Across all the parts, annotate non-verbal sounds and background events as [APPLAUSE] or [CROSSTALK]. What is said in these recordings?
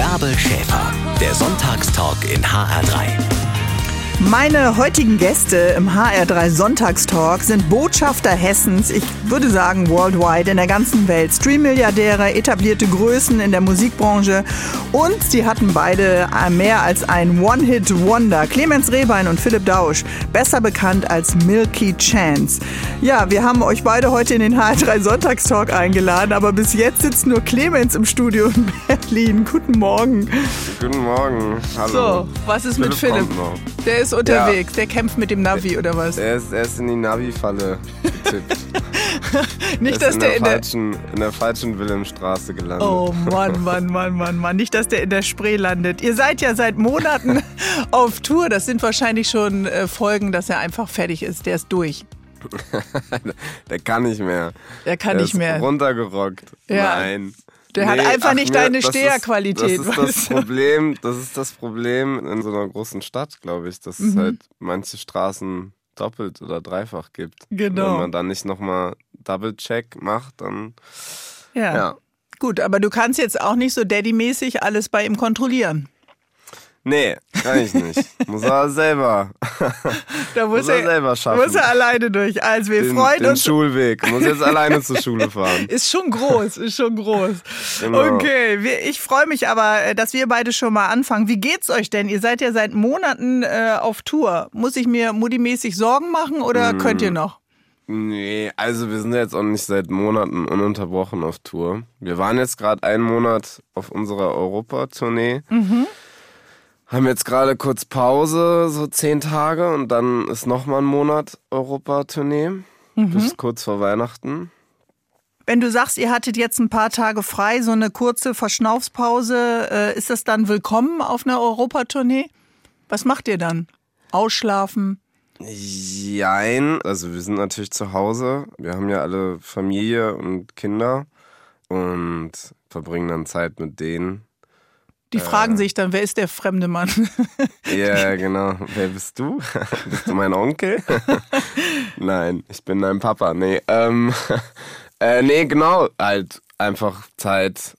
Bärbel Schäfer, der Sonntagstalk in HR3. Meine heutigen Gäste im HR3 Sonntagstalk sind Botschafter Hessens, ich würde sagen worldwide, in der ganzen Welt. Streammilliardäre, etablierte Größen in der Musikbranche und sie hatten beide mehr als ein One-Hit-Wonder. Clemens Rehbein und Philipp Dausch, besser bekannt als Milky Chance. Ja, wir haben euch beide heute in den HR3 Sonntagstalk eingeladen, aber bis jetzt sitzt nur Clemens im Studio in Berlin. Guten Morgen. Guten Morgen. Hallo. So, was ist mit Philipp? Der ist unterwegs, der kämpft mit dem Navi oder was? Er ist, er ist in die Navi-Falle getippt. [LAUGHS] Nicht, dass ist in der der, in der. falschen, in der falschen Wilhelmstraße gelandet. Oh Mann, Mann, Mann, Mann, Mann. Nicht, dass der in der Spree landet. Ihr seid ja seit Monaten [LAUGHS] auf Tour. Das sind wahrscheinlich schon äh, Folgen, dass er einfach fertig ist. Der ist durch. [LAUGHS] Der kann nicht mehr. Der kann Der nicht ist mehr. runtergerockt. Ja. Nein. Der hat einfach nicht deine das ist- Steherqualität, Das ist das? Problem, das ist das Problem in so einer großen Stadt, glaube ich, dass Mhm. es halt manche Straßen doppelt oder dreifach gibt. Genau. Wenn man dann nicht nochmal Double-Check macht, dann Ja. ja. Gut, aber du kannst jetzt auch nicht so Daddy-mäßig alles bei ihm kontrollieren. Nee, kann ich nicht. Muss er selber. [LAUGHS] Da muss, Muss er selber schaffen. Muss er alleine durch. Also wir Den, freuen den uns. Schulweg. Muss jetzt alleine zur Schule fahren. [LAUGHS] Ist schon groß, ist schon groß. Genau. Okay, ich freue mich aber, äh, dass wir beide schon mal anfangen. Wie geht's euch denn? Ihr seid ja seit Monaten äh, auf Tour. Muss ich mir mudimäßig Sorgen machen oder Mm. könnt ihr noch? Nee, also wir sind jetzt auch nicht seit Monaten ununterbrochen auf Tour. Wir waren jetzt gerade einen Monat auf unserer Europa-Tournee. Haben jetzt gerade kurz Pause, so zehn Tage, und dann ist nochmal ein Monat Europa-Tournee. Bis kurz vor Weihnachten. Wenn du sagst, ihr hattet jetzt ein paar Tage frei, so eine kurze Verschnaufspause, äh, ist das dann willkommen auf einer Europatournee? Was macht ihr dann? Ausschlafen? Jein, also wir sind natürlich zu Hause. Wir haben ja alle Familie und Kinder und verbringen dann Zeit mit denen. Die Äh. fragen sich dann, wer ist der fremde Mann? [LAUGHS] Ja, genau. Wer bist du? [LAUGHS] bist du mein Onkel? [LAUGHS] Nein, ich bin dein Papa. Nee, ähm, äh, nee, genau. Halt einfach Zeit,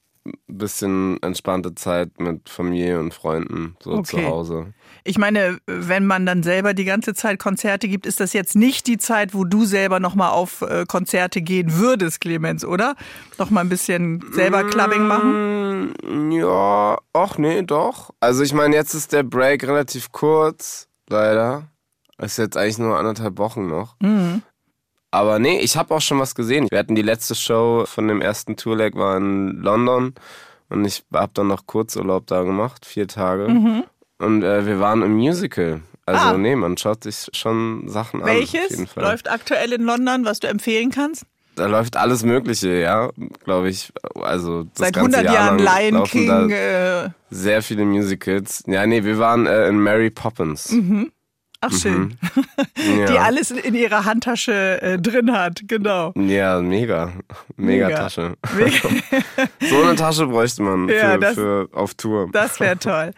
bisschen entspannte Zeit mit Familie und Freunden, so Okay. zu Hause. Ich meine, wenn man dann selber die ganze Zeit Konzerte gibt, ist das jetzt nicht die Zeit, wo du selber nochmal auf äh, Konzerte gehen würdest, Clemens, oder? Nochmal ein bisschen selber Clubbing machen? Mm, Ja, ach nee, doch. Also ich meine, jetzt ist der Break relativ kurz, leider. Ist jetzt eigentlich nur anderthalb Wochen noch. Mhm. Aber nee, ich habe auch schon was gesehen. Wir hatten die letzte Show von dem ersten Tourleg war in London und ich habe dann noch Kurzurlaub da gemacht, vier Tage. Und äh, wir waren im Musical. Also Mhm. Ah. nee, man schaut sich schon Sachen an. Auf jeden Welches läuft aktuell in London, was du empfehlen kannst? Da läuft alles Mögliche, ja, glaube ich. Also das Seit ganze 100 Jahr Jahren Lion King. Äh, sehr viele Musicals. Ja, nee, wir waren äh, in Mary Poppins. Ach, schön. [LAUGHS] Ja. Die alles in ihrer Handtasche äh, drin hat, genau. ja, mega. Mega, Mega. Tasche. [LAUGHS] so eine Tasche bräuchte man Ja, für, das- für auf Tour. Das wäre toll.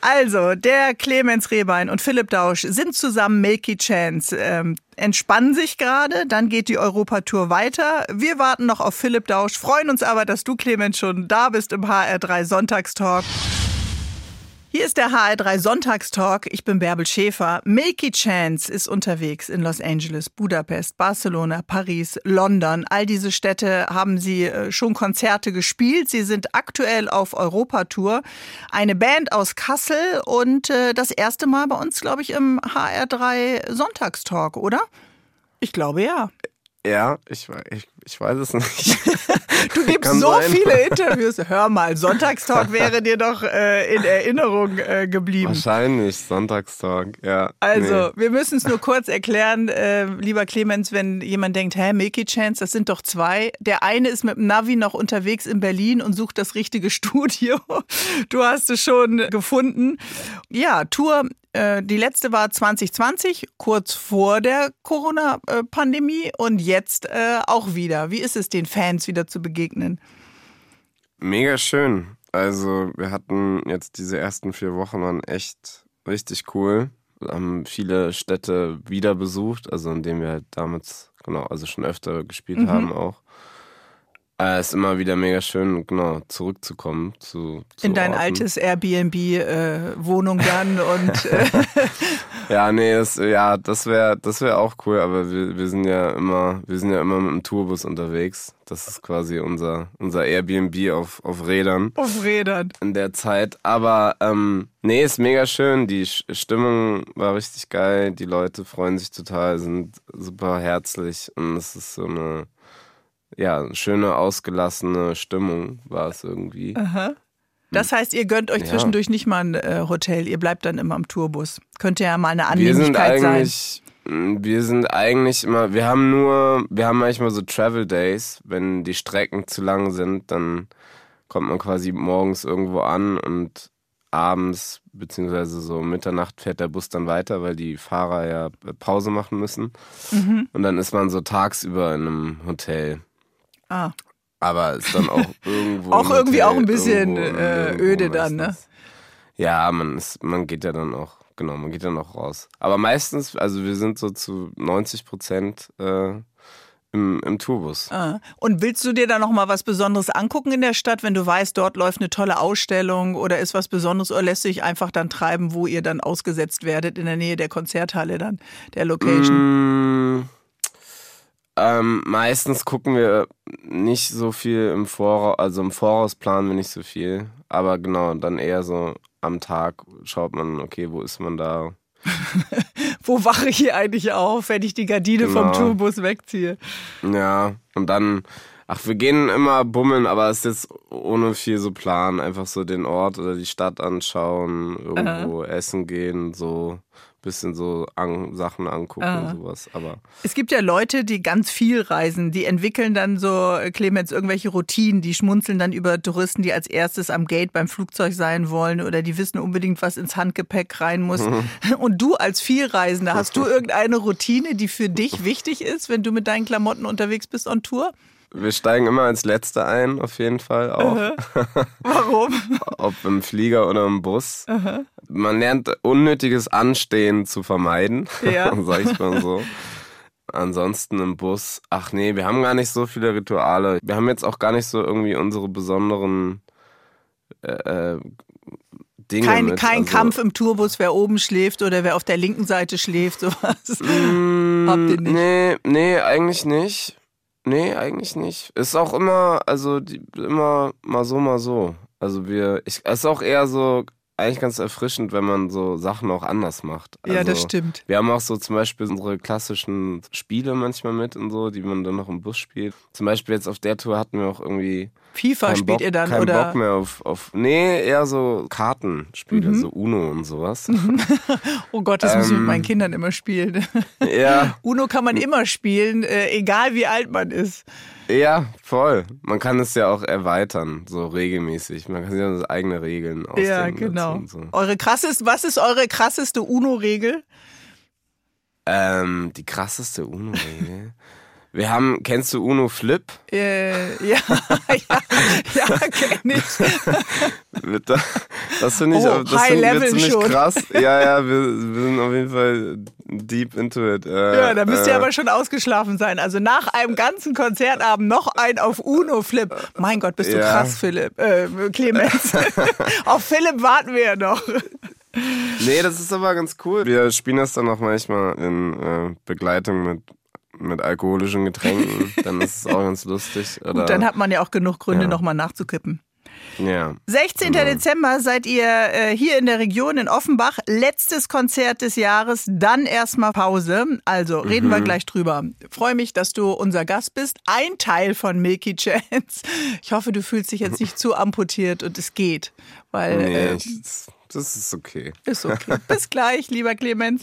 Also, der Clemens Rehbein und Philipp Dausch sind zusammen Milky Chance. Ähm, entspannen sich gerade, dann geht die Europatour weiter. Wir warten noch auf Philipp Dausch, freuen uns aber, dass du, Clemens, schon da bist im HR3 Sonntagstalk. Hier ist der HR3 Sonntagstalk. Ich bin Bärbel Schäfer. Milky Chance ist unterwegs in Los Angeles, Budapest, Barcelona, Paris, London. All diese Städte haben sie äh, schon Konzerte gespielt. Sie sind aktuell auf Europatour. Eine Band aus Kassel und äh, das erste Mal bei uns, glaube ich, im HR3 Sonntagstalk, oder? Ich glaube ja. Ja, ich, ich, ich weiß es nicht. [LAUGHS] Du gibst Kann so sein. viele Interviews. Hör mal, Sonntagstalk [LAUGHS] wäre dir doch äh, in Erinnerung äh, geblieben. Wahrscheinlich, Sonntagstag, ja. Also, nee. wir müssen es nur kurz erklären, äh, lieber Clemens, wenn jemand denkt, hä, Milky Chance, das sind doch zwei. Der eine ist mit dem Navi noch unterwegs in Berlin und sucht das richtige [LAUGHS] Studio. Du hast es schon gefunden. Ja, Tour, äh, die letzte war 2020, kurz vor der Corona-Pandemie und jetzt äh, auch wieder. Wie ist es, den Fans wieder zu begegnen? Mega schön. Also, wir hatten jetzt diese ersten vier Wochen waren echt richtig cool. Wir haben viele Städte wieder besucht, also in denen wir halt damals, genau, also schon öfter gespielt haben auch. Äh, ist immer wieder mega schön, genau, zurückzukommen zu, zu In dein Orten. altes Airbnb-Wohnung dann und [LAUGHS] äh, Ja, nee, das, ja, das wäre das wär auch cool, aber wir, wir sind ja immer, wir sind ja immer mit dem Tourbus unterwegs. Das ist quasi unser, unser Airbnb auf, auf Rädern auf Rädern. in der Zeit. Aber ähm, nee, ist mega schön. Die Stimmung war richtig geil. Die Leute freuen sich total, sind super herzlich und es ist so eine ja, schöne, ausgelassene Stimmung war es irgendwie. Das heißt, ihr gönnt euch Ja. zwischendurch nicht mal ein äh, Hotel, ihr bleibt dann immer am Tourbus. Könnte ja mal eine Annehmlichkeit sein. eigentlich, wir sind eigentlich immer, wir haben nur, wir haben manchmal so Travel Days, wenn die Strecken zu lang sind, dann kommt man quasi morgens irgendwo an und abends beziehungsweise so Mitternacht fährt der Bus dann weiter, weil die Fahrer ja Pause machen müssen. Mhm. Und dann ist man so tagsüber in einem Hotel. Ah. Aber ist dann auch [LAUGHS] irgendwo. Auch irgendwie Hotel, auch ein bisschen, irgendwo- äh, öde dann, ne? Ja, man ist, man geht ja dann auch, genau, man geht dann auch raus. Aber meistens, also wir sind so zu 90 Prozent äh, im, im Tourbus. Ah. Und willst du dir da noch mal was Besonderes angucken in der Stadt, wenn du weißt, dort läuft eine tolle Ausstellung oder ist was Besonderes oder lässt du dich einfach dann treiben, wo ihr dann ausgesetzt werdet in der Nähe der Konzerthalle dann, der Location? Mm, ähm, meistens gucken wir nicht so viel im Voraus, also im Voraus planen wir nicht so viel. Aber genau, dann eher so am Tag schaut man, okay, wo ist man da? [LAUGHS] Wo wache ich hier eigentlich auf, wenn ich die Gardine vom Genau. Tourbus wegziehe? Ja, und dann, ach, wir gehen immer bummeln, aber es ist jetzt ohne viel so Plan. Einfach so den Ort oder die Stadt anschauen, irgendwo essen gehen, so bisschen so an, Sachen angucken, sowas. Aber Es gibt ja Leute, die ganz viel reisen, die entwickeln dann so, äh, Clemens, irgendwelche Routinen, die schmunzeln dann über Touristen, die als erstes am Gate beim Flugzeug sein wollen oder die wissen unbedingt, was ins Handgepäck rein muss. [LAUGHS] Und du als Vielreisender, hast du irgendeine Routine, die für dich [LAUGHS] wichtig ist, wenn du mit deinen Klamotten unterwegs bist on Tour? wir steigen immer als Letzte ein, auf jeden Fall auch. Warum? [LAUGHS] Ob im Flieger oder im Bus. Man lernt unnötiges Anstehen zu vermeiden, Ja. [LAUGHS] sag ich mal so. Ansonsten im Bus, ach nee, wir haben gar nicht so viele Rituale. Wir haben jetzt auch gar nicht so irgendwie unsere besonderen äh, äh, Dinge Kein, mit. kein also, Kampf im Tourbus, wer oben schläft oder wer auf der linken Seite schläft, [LAUGHS] sowas. Mm, Habt ihr nicht? Nee, nee, eigentlich nicht. Nee, eigentlich nicht. Ist auch immer, also die, immer mal so, mal so. Also wir, ich, es ist auch eher so, eigentlich ganz erfrischend, wenn man so Sachen auch anders macht. Also, Ja, das stimmt. Wir haben auch so zum Beispiel unsere klassischen Spiele manchmal mit und so, die man dann noch im Bus spielt. Zum Beispiel jetzt auf der Tour hatten wir auch irgendwie FIFA keinen spielt Bock, ihr dann keinen oder? Bock mehr auf, auf, nee, eher so Kartenspiele, Mhm. so Uno und sowas. [LAUGHS] Oh Gott, das muss ich mit Ähm, meinen Kindern immer spielen. [LAUGHS] ja, [LAUGHS] Uno kann man immer spielen, äh, egal wie alt man ist. Ja, voll. Man kann es ja auch erweitern, so regelmäßig. Man kann sich ja eigene Regeln ausdenken. Ja, genau. Und so. Eure krasseste, was ist eure krasseste Uno-Regel? ähm, die krasseste UNO-Regel. Wir haben, kennst du UNO Flip? Äh, ja, [LAUGHS] ja, ja, kenn ich. [LAUGHS] Wird da- Das finde ich, Oh, das High finden wir Level ziemlich schon. krass. [LAUGHS] Ja, ja, wir, wir sind auf jeden Fall deep into it. Äh, Ja, da müsst ihr äh, aber schon ausgeschlafen sein. Also nach einem ganzen Konzertabend noch ein auf Uno-Flip. Mein Gott, bist du Ja. krass, Philipp. Äh, Clemens. auf Philipp warten wir ja noch. Nee, das ist aber ganz cool. Wir spielen das dann auch manchmal in äh, Begleitung mit, mit alkoholischen Getränken. dann ist es auch ganz lustig. [LAUGHS] Oder, Gut, dann hat man ja auch genug Gründe, Ja. nochmal nachzukippen. ja. 16. Dezember seid ihr äh, hier in der Region in Offenbach. Letztes Konzert des Jahres, dann erstmal Pause. Also reden Mhm. wir gleich drüber. Freue mich, dass du unser Gast bist. Ein Teil von Milky Chance. Ich hoffe, du fühlst dich jetzt nicht zu amputiert und es geht. Weil Nee, äh, das ist okay. ist okay. Bis gleich, lieber Clemens.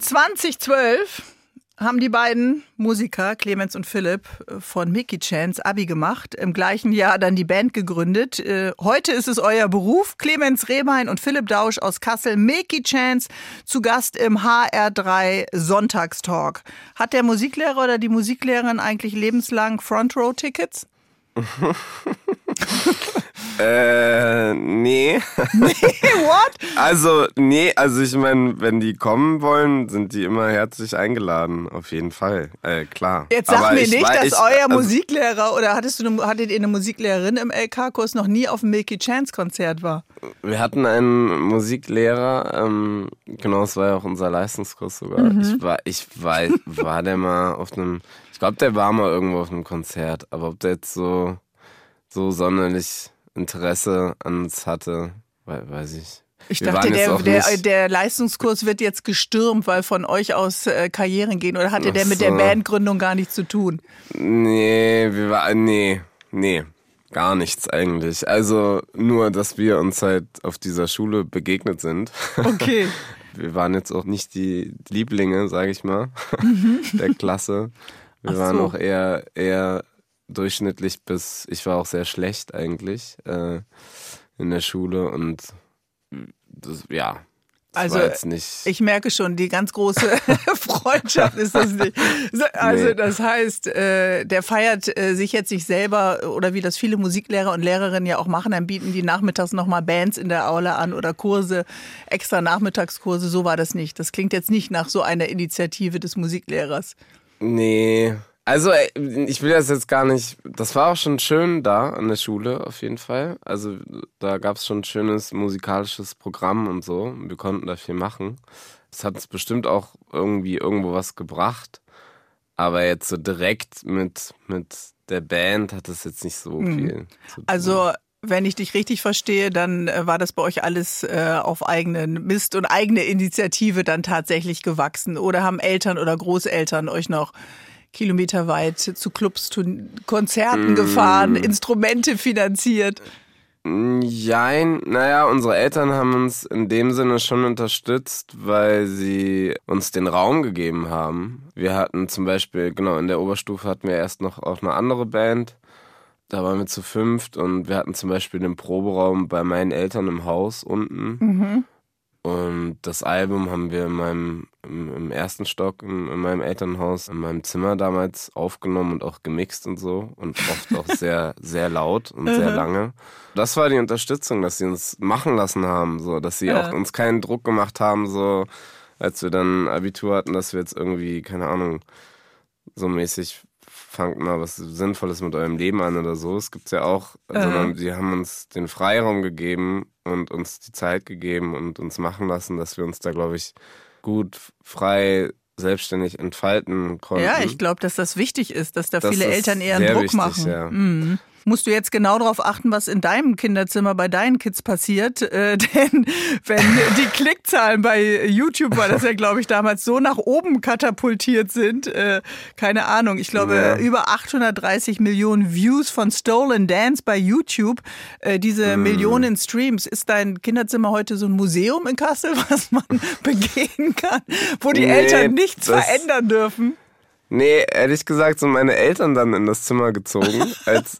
2012 haben die beiden Musiker, Clemens und Philipp, von Mickey Chance Abi gemacht. Im gleichen Jahr dann die Band gegründet. Äh, Heute ist es euer Beruf. Clemens Rehbein und Philipp Dausch aus Kassel. Mickey Chance zu Gast im HR3 Sonntagstalk. Hat der Musiklehrer oder die Musiklehrerin eigentlich lebenslang Front Row Tickets? [LAUGHS] Äh, nee, [LAUGHS] Nee. What? Also, nee, also ich meine, wenn die kommen wollen, sind die immer herzlich eingeladen, auf jeden Fall. Äh, klar. Jetzt sag Aber mir ich nicht, wei- dass ich, euer also, Musiklehrer oder hattest du eine, hattet ihr eine Musiklehrerin im LK-Kurs noch nie auf dem Milky Chance Konzert war? Wir hatten einen Musiklehrer, ähm, genau, es war ja auch unser Leistungskurs sogar. Mhm. Ich war, ich war, [LAUGHS] war der mal auf einem, ich glaube, der war mal irgendwo auf einem Konzert, aber ob der jetzt so, so sonderlich Interesse an uns hatte, wei- weiß ich. Ich Wir dachte, der, der, der Leistungskurs wird jetzt gestürmt, weil von euch aus äh, Karrieren gehen. Oder hatte der Ach mit der. Bandgründung gar nichts zu tun? Nee, wir waren, nee, nee, gar nichts eigentlich. Also nur, dass wir uns halt auf dieser Schule begegnet sind. Okay. [LAUGHS] Wir waren jetzt auch nicht die Lieblinge, sage ich mal, [LAUGHS] der Klasse. Wir Ach waren so. auch eher, eher durchschnittlich bis, ich war auch sehr schlecht eigentlich äh, in der Schule und das, ja, das Also, war jetzt nicht. Ich merke schon, die ganz große [LAUGHS] Freundschaft ist das nicht. So, Also Nee. das heißt, äh, der feiert äh, sich jetzt sich selber oder wie das viele Musiklehrer und Lehrerinnen ja auch machen, dann bieten die nachmittags nochmal Bands in der Aula an oder Kurse, extra Nachmittagskurse. So war das nicht. Das klingt jetzt nicht nach so einer Initiative des Musiklehrers. Nee. Also, ich will das jetzt gar nicht. Das war auch schon schön da an der Schule, auf jeden Fall. Also, da gab es schon ein schönes musikalisches Programm und so. Wir konnten da viel machen. Es hat uns bestimmt auch irgendwie irgendwo was gebracht. Aber jetzt so direkt mit, mit der Band hat es jetzt nicht so viel zu tun. Also wenn ich dich richtig verstehe, dann äh, war das bei euch alles äh, auf eigenen Mist und eigene Initiative dann tatsächlich gewachsen. Oder haben Eltern oder Großeltern euch noch kilometerweit zu Clubs, zu Konzerten Mm. gefahren, Instrumente finanziert? Jein, naja, unsere Eltern haben uns in dem Sinne schon unterstützt, weil sie uns den Raum gegeben haben. Wir hatten zum Beispiel, genau, in der Oberstufe hatten wir erst noch auch eine andere Band. Da waren wir zu fünft und wir hatten zum Beispiel den Proberaum bei meinen Eltern im Haus unten. Und das Album haben wir in meinem, im, im ersten Stock in, in meinem Elternhaus, in meinem Zimmer damals aufgenommen und auch gemixt und so. Und oft auch [LAUGHS] sehr, sehr laut und sehr lange. Das war die Unterstützung, dass sie uns machen lassen haben, so, dass sie Ja. auch uns keinen Druck gemacht haben, so, als wir dann Abitur hatten, dass wir jetzt irgendwie, keine Ahnung, so mäßig fangt mal was Sinnvolles mit eurem Leben an oder so. Es gibt's ja auch, sondern sie haben uns den Freiraum gegeben und uns die Zeit gegeben und uns machen lassen, dass wir uns da, glaube ich, gut, frei, selbstständig entfalten konnten. Ja, ich glaube, dass das wichtig ist, dass da Das viele Eltern eher einen Druck wichtig, machen. ja. Mhm. Musst du jetzt genau darauf achten, was in deinem Kinderzimmer bei deinen Kids passiert. Äh, [LAUGHS] denn wenn die Klickzahlen bei YouTube, war das ja, glaube ich, damals so nach oben katapultiert sind, äh, keine Ahnung, ich glaube, Ja. über 830 Millionen Views von Stolen Dance bei YouTube, äh, diese Mhm. Millionen Streams. Ist dein Kinderzimmer heute so ein Museum in Kassel, [LAUGHS] was man begehen kann, wo die Nee, Eltern nichts verändern dürfen? Nee, ehrlich gesagt sind meine Eltern dann in das Zimmer gezogen. [LAUGHS] Als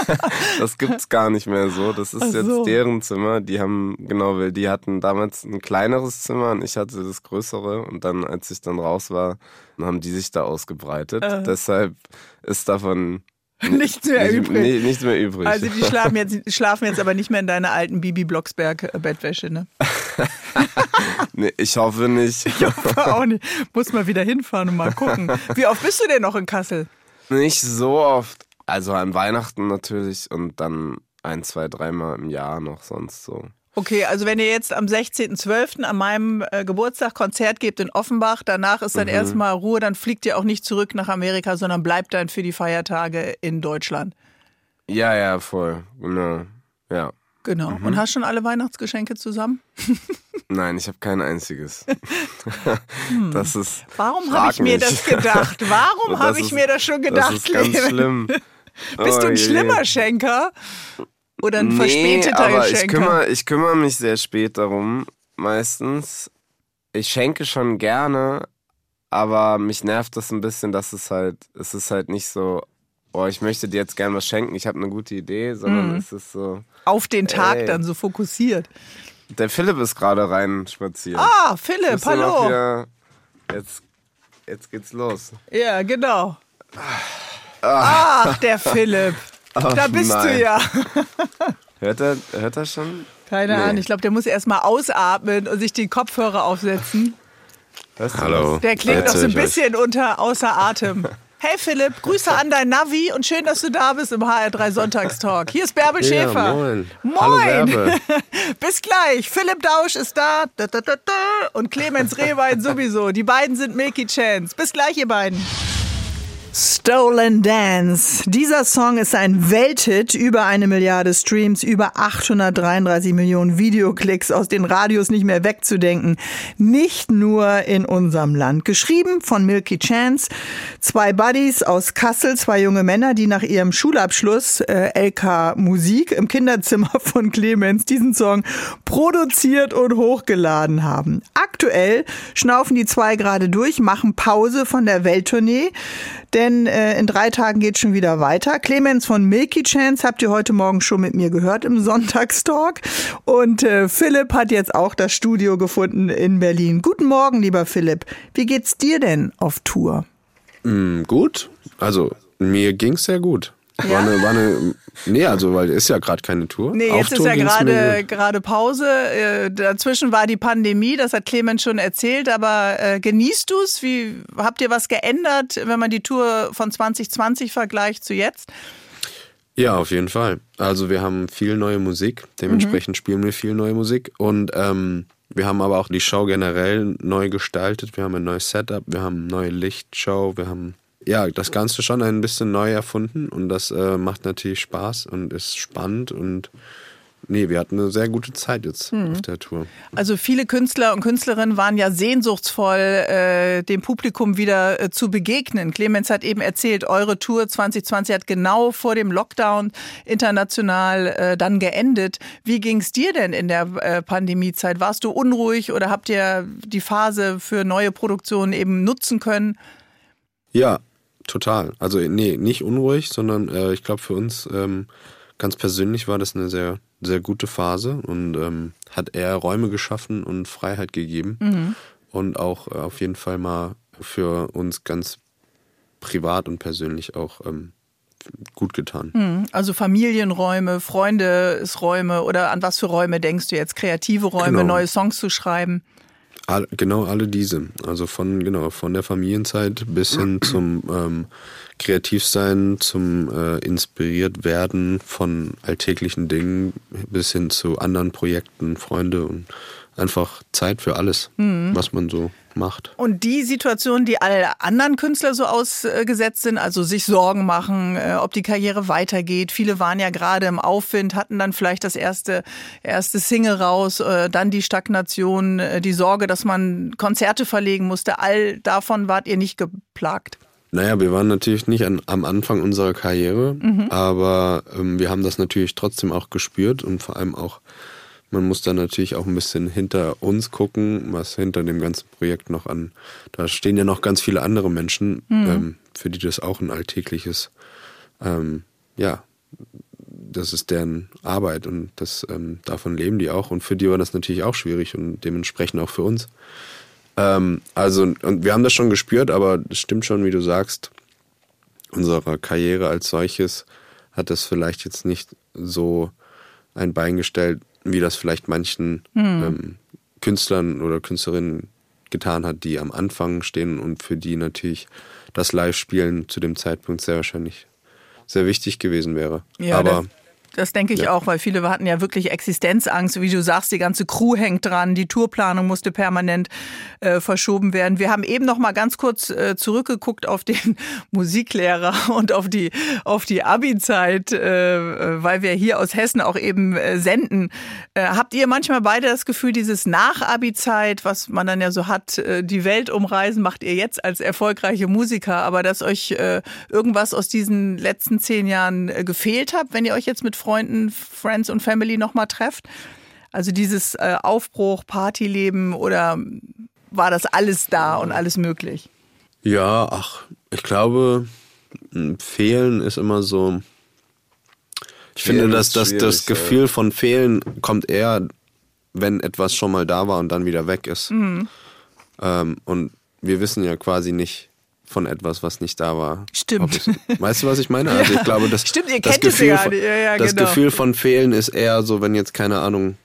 [LAUGHS] das gibt's gar nicht mehr so. Das ist Ach jetzt so. deren Zimmer. Die haben, genau, weil die hatten damals ein kleineres Zimmer und ich hatte das größere. Und dann, als ich dann raus war, haben die sich da ausgebreitet. Äh. Deshalb ist davon [LAUGHS] Nichts mehr nicht, übrig. nee, nichts mehr übrig. Also die schlafen jetzt, schlafen jetzt aber nicht mehr in deiner alten Bibi Blocksberg äh, Bettwäsche, ne? [LAUGHS] nee, ich hoffe nicht. Auch nicht. Muss mal wieder hinfahren und mal gucken. Wie oft bist du denn noch in Kassel? Nicht so oft. Also an Weihnachten natürlich und dann ein, zwei, dreimal im Jahr noch sonst so. Okay, also wenn ihr jetzt am 16.12. an meinem äh, Geburtstag Konzert gebt in Offenbach, danach ist dann Mhm. erstmal Ruhe, dann fliegt ihr auch nicht zurück nach Amerika, sondern bleibt dann für die Feiertage in Deutschland. Ja, ja, voll. Genau. Ja. Genau. Mhm. Und hast schon alle Weihnachtsgeschenke zusammen? [LAUGHS] Nein, ich habe kein einziges. [LAUGHS] [LAUGHS] Das ist. Warum frag habe ich mir das gedacht? Warum habe ich mir das schon gedacht? Das ist ganz schlimm. Bist du Oh ein je. schlimmer Schenker? Oder ein nee, verspäteter aber ich kümmere, ich kümmere mich sehr spät darum, meistens. Ich schenke schon gerne, aber mich nervt das ein bisschen, dass es halt, es ist halt nicht so, oh, ich möchte dir jetzt gerne was schenken, ich habe eine gute Idee, sondern es ist so, Auf den Tag Ey. dann so fokussiert. der Philipp ist gerade rein spaziert. Ah, Philipp, hallo. hier? Jetzt, jetzt geht's los. Ja, genau. Ach, der Philipp. Da bist du nein. ja. [LAUGHS] Hört er, hört er schon? Keine Nee. Ahnung, ich glaube, der muss erst mal ausatmen und sich die Kopfhörer aufsetzen. Du Hallo. Der klingt noch so ein euch. bisschen unter außer Atem. [LAUGHS] Hey Philipp, Grüße an dein Navi und schön, dass du da bist im HR3 Sonntagstalk. Hier ist Bärbel Ja, Schäfer. moin. Moin. [LAUGHS] Bis gleich. Philipp Dausch ist da. Und Clemens Rehwein sowieso. Die beiden sind Milky Chance. Bis gleich, ihr beiden. Stolen Dance. Dieser Song ist ein Welthit, über eine Milliarde Streams, über 833 Millionen Videoklicks aus den Radios nicht mehr wegzudenken. Nicht nur in unserem Land. Geschrieben von Milky Chance, zwei Buddies aus Kassel, zwei junge Männer, die nach ihrem Schulabschluss äh, LK Musik im Kinderzimmer [LAUGHS] von Clemens diesen Song produziert und hochgeladen haben. Aktuell schnaufen die zwei gerade durch, machen Pause von der Welttournee, denn äh, in drei Tagen geht schon wieder weiter. Clemens von Milky Chance habt ihr heute Morgen schon mit mir gehört im Sonntagstalk. Und äh, Philipp hat jetzt auch das Studio gefunden in Berlin. Guten Morgen, lieber Philipp. Wie geht's dir denn auf Tour? Mm, gut. Also, mir ging's sehr gut. Ja? War eine, war eine, nee, also, weil ist ja gerade keine Tour. Nee, Auf jetzt ist Tour ja gerade gerade Pause. Äh, dazwischen war die Pandemie, das hat Clemens schon erzählt, aber äh, genießt du's? Wie habt ihr was geändert, wenn man die Tour von 2020 vergleicht zu jetzt? Ja, auf jeden Fall. Also, wir haben viel neue Musik. Dementsprechend spielen wir viel neue Musik. Und ähm, wir haben aber auch die Show generell neu gestaltet. Wir haben ein neues Setup, wir haben eine neue Lichtshow, wir haben ja das Ganze schon ein bisschen neu erfunden und das äh, macht natürlich Spaß und ist spannend und nee, wir hatten eine sehr gute Zeit jetzt auf der Tour. Also viele Künstler und Künstlerinnen waren ja sehnsuchtsvoll, äh, dem Publikum wieder äh, zu begegnen. Clemens hat eben erzählt, eure Tour 2020 hat genau vor dem Lockdown international äh, dann geendet. Wie ging's dir denn in der äh, Pandemiezeit? Warst du unruhig oder habt ihr die Phase für neue Produktionen eben nutzen können? Ja, total. Also nee, nicht unruhig, sondern äh, ich glaube für uns ähm, ganz persönlich war das eine sehr, sehr gute Phase und ähm, hat eher Räume geschaffen und Freiheit gegeben und auch äh, auf jeden Fall mal für uns ganz privat und persönlich auch ähm, gut getan. Also Familienräume, Freundesräume oder an was für Räume denkst du jetzt? Kreative Räume, Genau. neue Songs zu schreiben? All, genau alle diese. Also von, genau, von der Familienzeit bis hin zum ähm, Kreativsein, zum äh, inspiriert werden von alltäglichen Dingen bis hin zu anderen Projekten, Freunde und einfach Zeit für alles, was man so macht. Und die Situation, die alle anderen Künstler so ausgesetzt sind, also sich Sorgen machen, äh, ob die Karriere weitergeht. Viele waren ja gerade im Aufwind, hatten dann vielleicht das erste, erste Single raus, äh, dann die Stagnation, äh, die Sorge, dass man Konzerte verlegen musste. All davon wart ihr nicht geplagt. Naja, wir waren natürlich nicht an, am Anfang unserer Karriere, aber ähm, wir haben das natürlich trotzdem auch gespürt und vor allem auch, man muss da natürlich auch ein bisschen hinter uns gucken, was hinter dem ganzen Projekt noch an. Da stehen ja noch ganz viele andere Menschen, ähm, für die das auch ein alltägliches, ähm, ja, das ist deren Arbeit und das ähm, davon leben die auch und für die war das natürlich auch schwierig und dementsprechend auch für uns. Ähm, also, und wir haben das schon gespürt, aber es stimmt schon, wie du sagst, unsere Karriere als solches hat das vielleicht jetzt nicht so ein Bein gestellt, wie das vielleicht manchen ähm, Künstlern oder Künstlerinnen getan hat, die am Anfang stehen und für die natürlich das Live-Spielen zu dem Zeitpunkt sehr wahrscheinlich sehr wichtig gewesen wäre. Ja, aber Das denke ich Ja. auch, weil viele hatten ja wirklich Existenzangst. Wie du sagst, die ganze Crew hängt dran, die Tourplanung musste permanent äh, verschoben werden. Wir haben eben noch mal ganz kurz äh, zurückgeguckt auf den [LAUGHS] Musiklehrer und auf die auf die Abi-Zeit, äh, weil wir hier aus Hessen auch eben äh, senden. Äh, habt ihr manchmal beide das Gefühl, dieses Nach-Abi-Zeit, was man dann ja so hat, äh, die Welt umreisen, macht ihr jetzt als erfolgreiche Musiker, aber dass euch irgendwas aus diesen letzten zehn Jahren gefehlt hat, wenn ihr euch jetzt mit Freunden, Friends und Family nochmal trefft? Also dieses äh, Aufbruch, Partyleben oder war das alles da und alles möglich? Ja, ach, ich glaube, fehlen ist immer so. Ich Fehlen finde, dass das, das Gefühl von fehlen kommt eher, wenn etwas schon mal da war und dann wieder weg ist. Ähm, und wir wissen ja quasi nicht von etwas, was nicht da war. Stimmt. Es, weißt du, was ich meine? [LAUGHS] Also ich glaube, das, Stimmt, ihr das kennt es Gefühl ja von. Ja, ja, das genau. Gefühl von fehlen ist eher so, wenn jetzt keine Ahnung,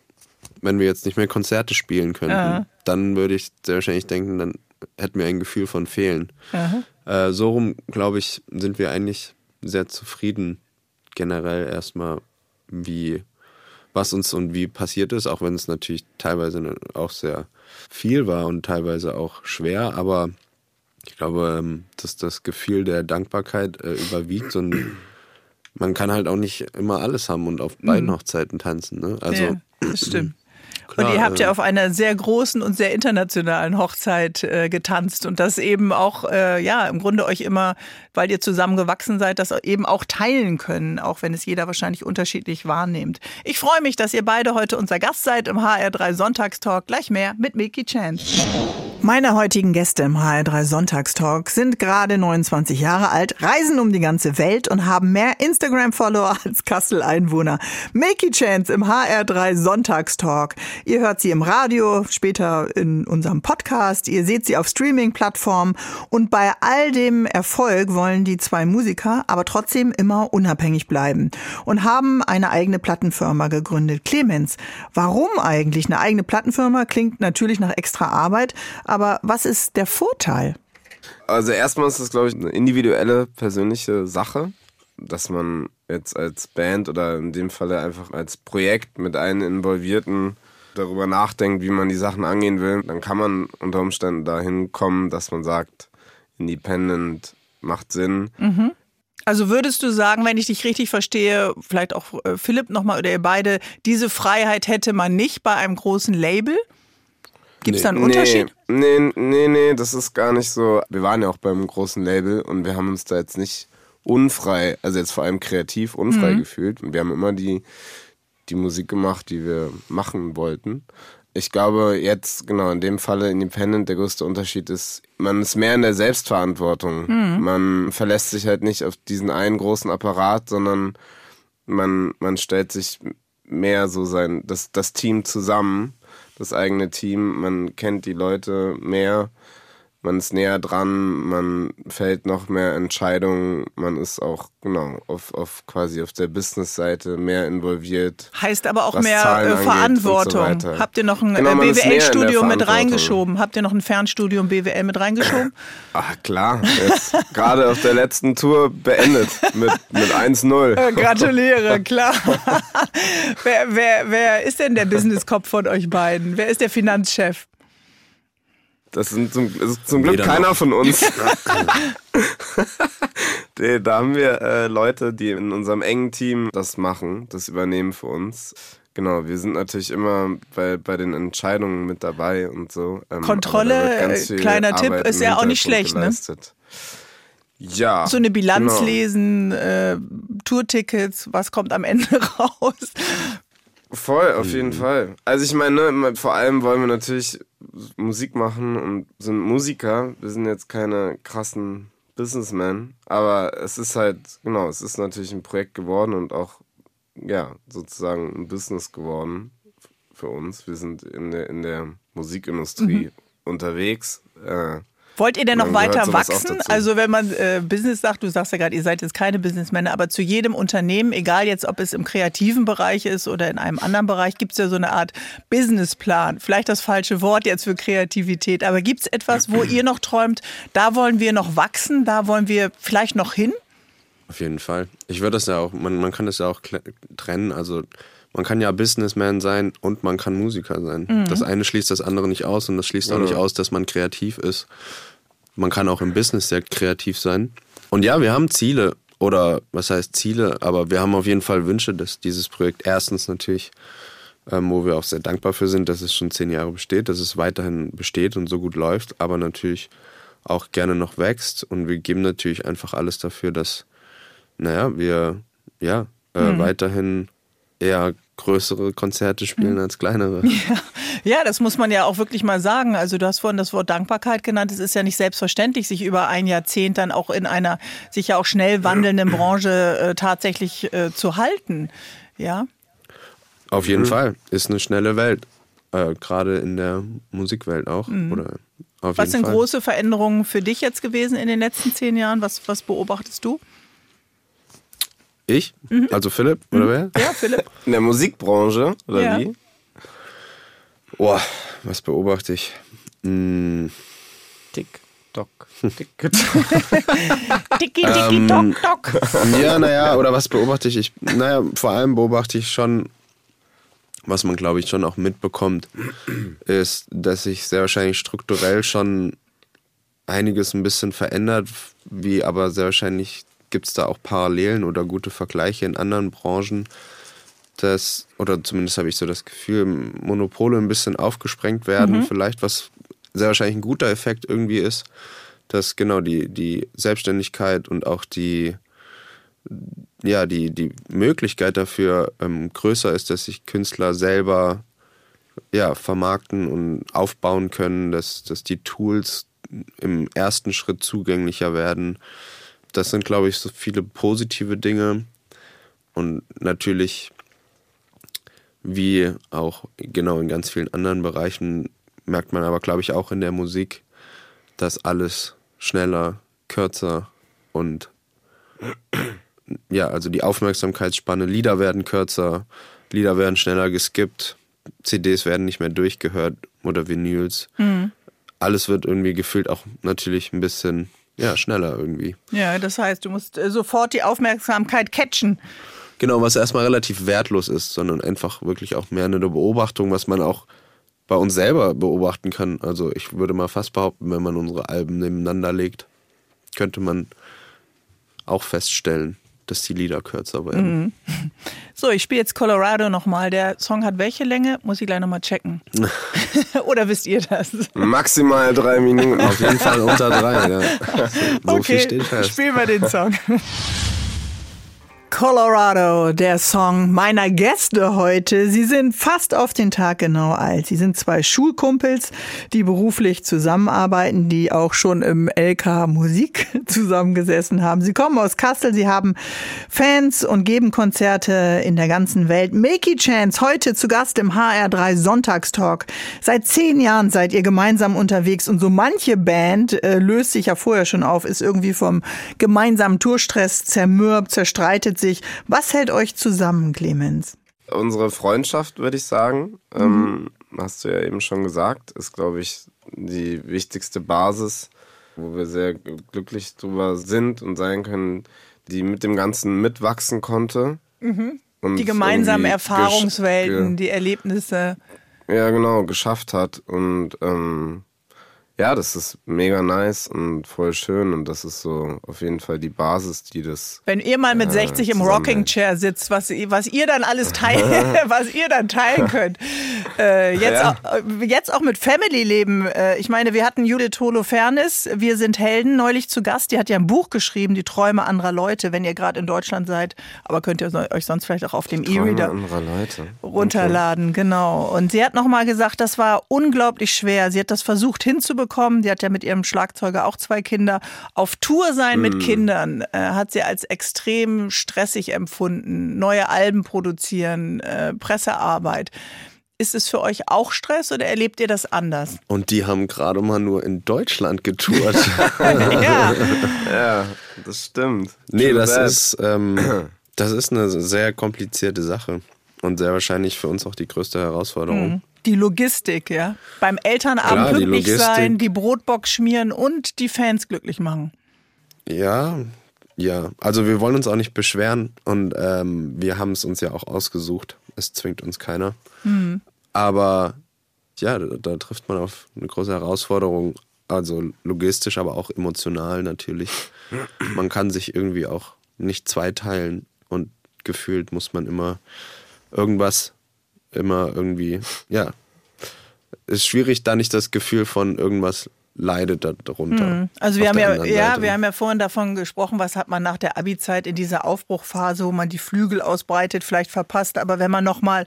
wenn wir jetzt nicht mehr Konzerte spielen könnten, Aha. dann würde ich sehr wahrscheinlich denken, dann hätten wir ein Gefühl von Fehlen. Äh, so rum, glaube ich, sind wir eigentlich sehr zufrieden generell erstmal, wie was uns und wie passiert ist, auch wenn es natürlich teilweise auch sehr viel war und teilweise auch schwer, aber ich glaube, ähm, dass das Gefühl der Dankbarkeit äh, überwiegt und man kann halt auch nicht immer alles haben und auf beiden Hochzeiten tanzen. Ne? Also ja, das stimmt. Klar, und ihr habt ja äh, auf einer sehr großen und sehr internationalen Hochzeit äh, getanzt und das eben auch, äh, ja, im Grunde euch immer, weil ihr zusammen gewachsen seid, das eben auch teilen können, auch wenn es jeder wahrscheinlich unterschiedlich wahrnimmt. Ich freue mich, dass ihr beide heute unser Gast seid im HR3 Sonntagstalk. Gleich mehr mit Milky Chance. Meine heutigen Gäste im HR3 Sonntagstalk sind gerade 29 Jahre alt, reisen um die ganze Welt und haben mehr Instagram-Follower als Kassel-Einwohner. Milky Chance im HR3 Sonntagstalk. Ihr hört sie im Radio, später in unserem Podcast. Ihr seht sie auf Streaming-Plattformen. Und bei all dem Erfolg wollen die zwei Musiker aber trotzdem immer unabhängig bleiben und haben eine eigene Plattenfirma gegründet. Clemens, warum eigentlich eine eigene Plattenfirma? Klingt natürlich nach extra Arbeit, aber was ist der Vorteil? Also erstmal ist das, glaube ich, eine individuelle, persönliche Sache, dass man jetzt als Band oder in dem Falle einfach als Projekt mit allen Involvierten darüber nachdenkt, wie man die Sachen angehen will. Dann kann man unter Umständen dahin kommen, dass man sagt, Independent macht Sinn. Also würdest du sagen, wenn ich dich richtig verstehe, vielleicht auch äh, Philipp nochmal oder ihr beide, diese Freiheit hätte man nicht bei einem großen Label? Gibt es da einen Unterschied? Nee, nee, nee, nee, das ist gar nicht so. Wir waren ja auch beim großen Label und wir haben uns da jetzt nicht unfrei, also jetzt vor allem kreativ unfrei gefühlt. Und wir haben immer die, die Musik gemacht, die wir machen wollten. Ich glaube, jetzt, genau, in dem Falle Independent, der größte Unterschied ist, man ist mehr in der Selbstverantwortung. Man verlässt sich halt nicht auf diesen einen großen Apparat, sondern man, man stellt sich mehr so sein, das, das Team zusammen, das eigene Team, man kennt die Leute mehr, man ist näher dran, man fällt noch mehr Entscheidungen, man ist auch, genau, auf, auf quasi auf der Business-Seite mehr involviert. Heißt aber auch mehr Zahlen äh, Verantwortung. so. Habt ihr noch ein Genau, äh, der BWL-Studium mit reingeschoben? Habt ihr noch ein Fernstudium BWL mit reingeschoben? Ach [LAUGHS] klar, jetzt gerade auf der letzten Tour beendet mit, mit 1-0. Äh, Gratuliere, [LAUGHS] klar. [LAUGHS] wer, wer, wer ist denn der Businesskopf von euch beiden? Wer ist der Finanzchef? Das sind zum, das ist zum Glück Weder keiner noch. von uns. [LAUGHS] Nee, da haben wir äh, Leute, die in unserem engen Team das machen, das übernehmen für uns. Genau, wir sind natürlich immer bei, bei den Entscheidungen mit dabei und so. Ähm, Kontrolle, äh, kleiner Tipp, Arbeit ist im ja auch nicht schlecht, ne? geleistet. Ja. So eine Bilanz genau. lesen, äh, Tourtickets, was kommt am Ende [LAUGHS] raus? Voll, auf Mhm. jeden Fall. Also ich meine, ne, vor allem wollen wir natürlich Musik machen und sind Musiker. Wir sind jetzt keine krassen Businessmen, aber es ist halt, genau, es ist natürlich ein Projekt geworden und auch, ja, sozusagen ein Business geworden für uns. Wir sind in der, in der Musikindustrie Mhm. unterwegs. Äh, Wollt ihr denn noch weiter wachsen? Also wenn man äh, Business sagt, du sagst ja gerade, ihr seid jetzt keine Businessmänner, aber zu jedem Unternehmen, egal jetzt ob es im kreativen Bereich ist oder in einem anderen Bereich, gibt es ja so eine Art Businessplan. Vielleicht das falsche Wort jetzt für Kreativität, aber gibt es etwas, wo ihr noch träumt, da wollen wir noch wachsen, da wollen wir vielleicht noch hin? Auf jeden Fall. Ich würde das ja auch, man, man kann das ja auch trennen. Also man kann ja Businessman sein und man kann Musiker sein. Das eine schließt das andere nicht aus und das schließt auch nicht aus, dass man kreativ ist. Man kann auch im Business sehr kreativ sein. Und ja, wir haben Ziele oder was heißt Ziele, aber wir haben auf jeden Fall Wünsche, dass dieses Projekt erstens natürlich, ähm, wo wir auch sehr dankbar für sind, dass es schon zehn Jahre besteht, dass es weiterhin besteht und so gut läuft, aber natürlich auch gerne noch wächst. Und wir geben natürlich einfach alles dafür, dass naja, wir ja äh, weiterhin eher größere Konzerte spielen als kleinere. [LAUGHS] Ja, das muss man ja auch wirklich mal sagen. Also du hast vorhin das Wort Dankbarkeit genannt. Es ist ja nicht selbstverständlich, sich über ein Jahrzehnt dann auch in einer sich ja auch schnell wandelnden [CLEARS THROAT] Branche äh, tatsächlich äh, zu halten. Ja. Auf jeden Fall. Ist eine schnelle Welt. Äh, Gerade in der Musikwelt auch. Oder auf Was jeden sind Fall. große Veränderungen für dich jetzt gewesen in den letzten zehn Jahren? Was, was beobachtest du? Ich? Also Philipp, oder wer? Ja, Philipp. in der Musikbranche, oder Ja. wie? Boah, was beobachte ich? Hm, TikTok. Tiki, [LAUGHS] tiki, tok, tok. ja, naja, oder was beobachte ich? ich? Naja, vor allem beobachte ich schon, was man glaube ich schon auch mitbekommt, ist, dass sich sehr wahrscheinlich strukturell schon einiges ein bisschen verändert, wie aber sehr wahrscheinlich gibt es da auch Parallelen oder gute Vergleiche in anderen Branchen, dass, oder zumindest habe ich so das Gefühl, Monopole ein bisschen aufgesprengt werden, vielleicht, was sehr wahrscheinlich ein guter Effekt irgendwie ist, dass genau die, die Selbstständigkeit und auch die, ja, die, die Möglichkeit dafür ähm, größer ist, dass sich Künstler selber ja, vermarkten und aufbauen können, dass, dass die Tools im ersten Schritt zugänglicher werden. Das sind, glaube ich, so viele positive Dinge. Und natürlich, wie auch genau in ganz vielen anderen Bereichen, merkt man aber, glaube ich, auch in der Musik, dass alles schneller, kürzer und ja, also die Aufmerksamkeitsspanne, Lieder werden kürzer, Lieder werden schneller geskippt, CDs werden nicht mehr durchgehört oder Vinyls. Alles wird irgendwie gefühlt auch natürlich ein bisschen ja, schneller irgendwie. Ja, das heißt, du musst äh, sofort die Aufmerksamkeit catchen. Genau, was erstmal relativ wertlos ist, sondern einfach wirklich auch mehr eine Beobachtung, was man auch bei uns selber beobachten kann. Also ich würde mal fast behaupten, wenn man unsere Alben nebeneinander legt, könnte man auch feststellen, dass die Lieder kürzer werden. [LAUGHS] So, ich spiele jetzt Colorado nochmal. Der Song hat welche Länge? Muss ich gleich nochmal checken. [LAUGHS] [LAUGHS] Oder wisst ihr das? Maximal drei Minuten. Auf jeden Fall unter drei. Ja. So viel steht okay, fest. spielen wir den Song. Colorado, der Song meiner Gäste heute. Sie sind fast auf den Tag genau alt. Sie sind zwei Schulkumpels, die beruflich zusammenarbeiten, die auch schon im LK Musik [LAUGHS] zusammengesessen haben. Sie kommen aus Kassel, sie haben Fans und geben Konzerte in der ganzen Welt. Milky Chance, heute zu Gast im HR3 Sonntagstalk. Seit zehn Jahren seid ihr gemeinsam unterwegs und so manche Band äh, löst sich ja vorher schon auf, ist irgendwie vom gemeinsamen Tourstress zermürbt, zerstreitet sich. Was hält euch zusammen, Clemens? Unsere Freundschaft, würde ich sagen, ähm, hast du ja eben schon gesagt, ist, glaube ich, die wichtigste Basis, wo wir sehr glücklich drüber sind und sein können, die mit dem Ganzen mitwachsen konnte. Und Die gemeinsamen Erfahrungswelten, die Erlebnisse. Ja, genau, geschafft hat. Und ähm, ja, das ist mega nice und voll schön. Und das ist so auf jeden Fall die Basis, die das Wenn ihr mal mit 60 im. Rocking Chair sitzt, was, ihr- was ihr dann alles teilen, [LAUGHS] [LAUGHS] was ihr dann teilen könnt. Äh, jetzt, Ja. auch, äh, jetzt auch mit Family-Leben. Äh, ich meine, wir hatten Judith Holofernes, Wir sind Helden, neulich zu Gast. Die hat ja ein Buch geschrieben, Die Träume anderer Leute, wenn ihr gerade in Deutschland seid. Aber könnt ihr euch sonst vielleicht auch auf dem E-Reader runterladen, genau. Und sie hat nochmal gesagt, das war unglaublich schwer. Sie hat das versucht hinzubekommen. Die hat ja mit ihrem Schlagzeuger auch zwei Kinder. Auf Tour sein mit Kindern äh, hat sie als extrem stressig empfunden. Neue Alben produzieren, äh, Pressearbeit. Ist es für euch auch Stress oder erlebt ihr das anders? Und die haben gerade mal nur in Deutschland getourt. [LAUGHS] ja, Ja, das stimmt. nee, True das ist, ähm, das ist eine sehr komplizierte Sache. Und sehr wahrscheinlich für uns auch die größte Herausforderung. Die Logistik, ja. Beim Elternabend Klar, die pünktlich Logistik. sein, die Brotbox schmieren und die Fans glücklich machen. Ja, ja. Also wir wollen uns auch nicht beschweren und ähm, wir haben es uns ja auch ausgesucht. Es zwingt uns keiner. Aber ja, da, da trifft man auf eine große Herausforderung. Also logistisch, aber auch emotional natürlich. Man kann sich irgendwie auch nicht zweiteilen und gefühlt muss man immer irgendwas, immer irgendwie, ja. Ist schwierig, da nicht das Gefühl von irgendwas leidet darunter. Also wir haben ja, ja, wir haben ja vorhin davon gesprochen, was hat man nach der Abi-Zeit in dieser Aufbruchphase, wo man die Flügel ausbreitet, vielleicht verpasst. Aber wenn man nochmal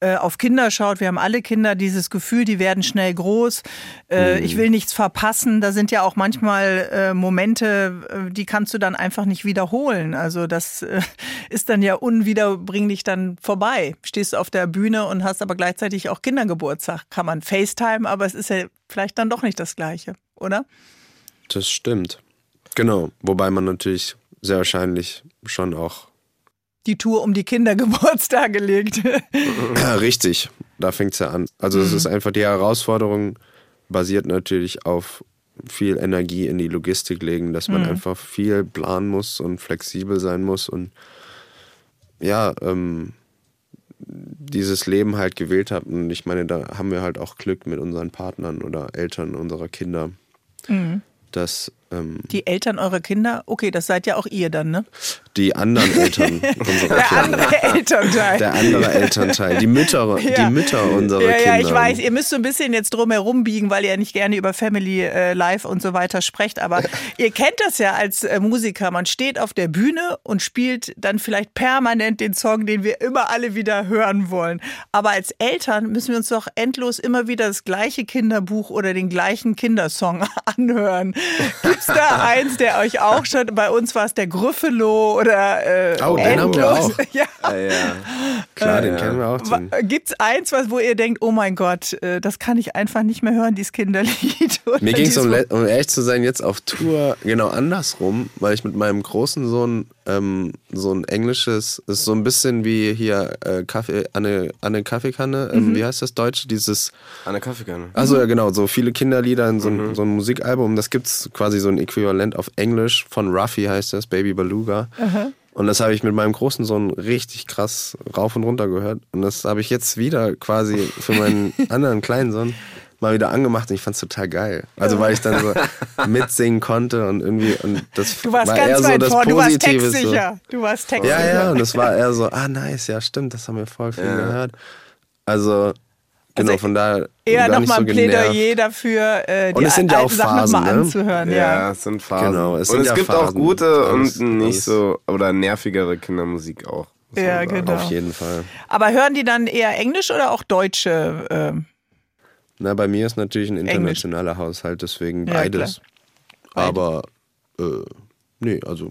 äh, auf Kinder schaut, wir haben alle Kinder dieses Gefühl, die werden schnell groß. Äh, Ich will nichts verpassen. Da sind ja auch manchmal äh, Momente, äh, die kannst du dann einfach nicht wiederholen. Also das äh, [LAUGHS] ist dann ja unwiederbringlich dann vorbei. Stehst du auf der Bühne und hast aber gleichzeitig auch Kindergeburtstag. Kann man FaceTime, aber es ist ja vielleicht dann doch nicht das Gleiche, oder? Das stimmt. Genau. Wobei man natürlich sehr wahrscheinlich schon auch die Tour um die Kindergeburtstage [LAUGHS] legt. Ja, richtig. da fängt es ja an. Also es ist einfach die Herausforderung, basiert natürlich auf viel Energie in die Logistik legen, dass man einfach viel planen muss und flexibel sein muss und ja, ähm, dieses Leben halt gewählt hat. Und ich meine, da haben wir halt auch Glück mit unseren Partnern oder Eltern unserer Kinder, dass ähm, Die Eltern eurer Kinder, okay, das seid ja auch ihr dann, ne? die anderen Eltern [LAUGHS] unserer Der Kinder. andere Elternteil. Der andere Elternteil, die Mütter, Ja. die Mütter unserer ja, Kinder. ja, ich weiß, ihr müsst so ein bisschen jetzt drum herum biegen, weil ihr nicht gerne über Family äh, Life und so weiter sprecht. Aber [LAUGHS] ihr kennt das ja als äh, Musiker. Man steht auf der Bühne und spielt dann vielleicht permanent den Song, den wir immer alle wieder hören wollen. Aber als Eltern müssen wir uns doch endlos immer wieder das gleiche Kinderbuch oder den gleichen Kindersong [LAUGHS] anhören. Gibt's [LAUGHS] da eins, der euch auch schon, bei uns war es der Gryffalo oder äh, Oh, den haben wir endlos. auch. [LAUGHS] Ja. Ah, ja. Klar, den kennen wir auch. Gibt es eins, was, wo ihr denkt, oh mein Gott, äh, das kann ich einfach nicht mehr hören, dieses Kinderlied? [LAUGHS] Mir ging es, um, um ehrlich zu sein, jetzt auf Tour genau andersrum, weil ich mit meinem großen Sohn ähm, so ein englisches, ist so ein bisschen wie hier äh, Kaffee, Anne, Anne Kaffeekanne, ähm, wie heißt das Deutsche? Dieses, Anne Kaffeekanne. also ja genau, so viele Kinderlieder in so, ein- so ein Musikalbum. Das gibt's quasi so ein Äquivalent auf Englisch von Ruffy heißt das, Baby Beluga. Und das habe ich mit meinem großen Sohn richtig krass rauf und runter gehört. Und das habe ich jetzt wieder quasi für meinen [LAUGHS] anderen kleinen Sohn mal wieder angemacht und ich fand es total geil. Also weil ich dann so [LAUGHS] mitsingen konnte und irgendwie und das Du warst war ganz eher so weit das vorne, du warst Positive. so. textsicher. Du warst textsicher. Ja, ja, und das war eher so, ah nice, ja stimmt, das haben wir voll viel gehört. Also genau, Also von daher Eher nochmal so ein genervt. Plädoyer dafür, äh, die Und es sind ja auch Sachen Phasen, nochmal ne? anzuhören. Ja, Ja. es sind Phasen. Genau, es und es ja gibt auch Phasen. gute Alles- und nicht so, oder nervigere Kindermusik auch. Ja, genau. Auf jeden Fall. Aber hören die dann eher Englisch oder auch deutsche? ähm, Na, bei mir ist natürlich ein internationaler Haushalt, deswegen Ja, beides. Aber, äh, nee, also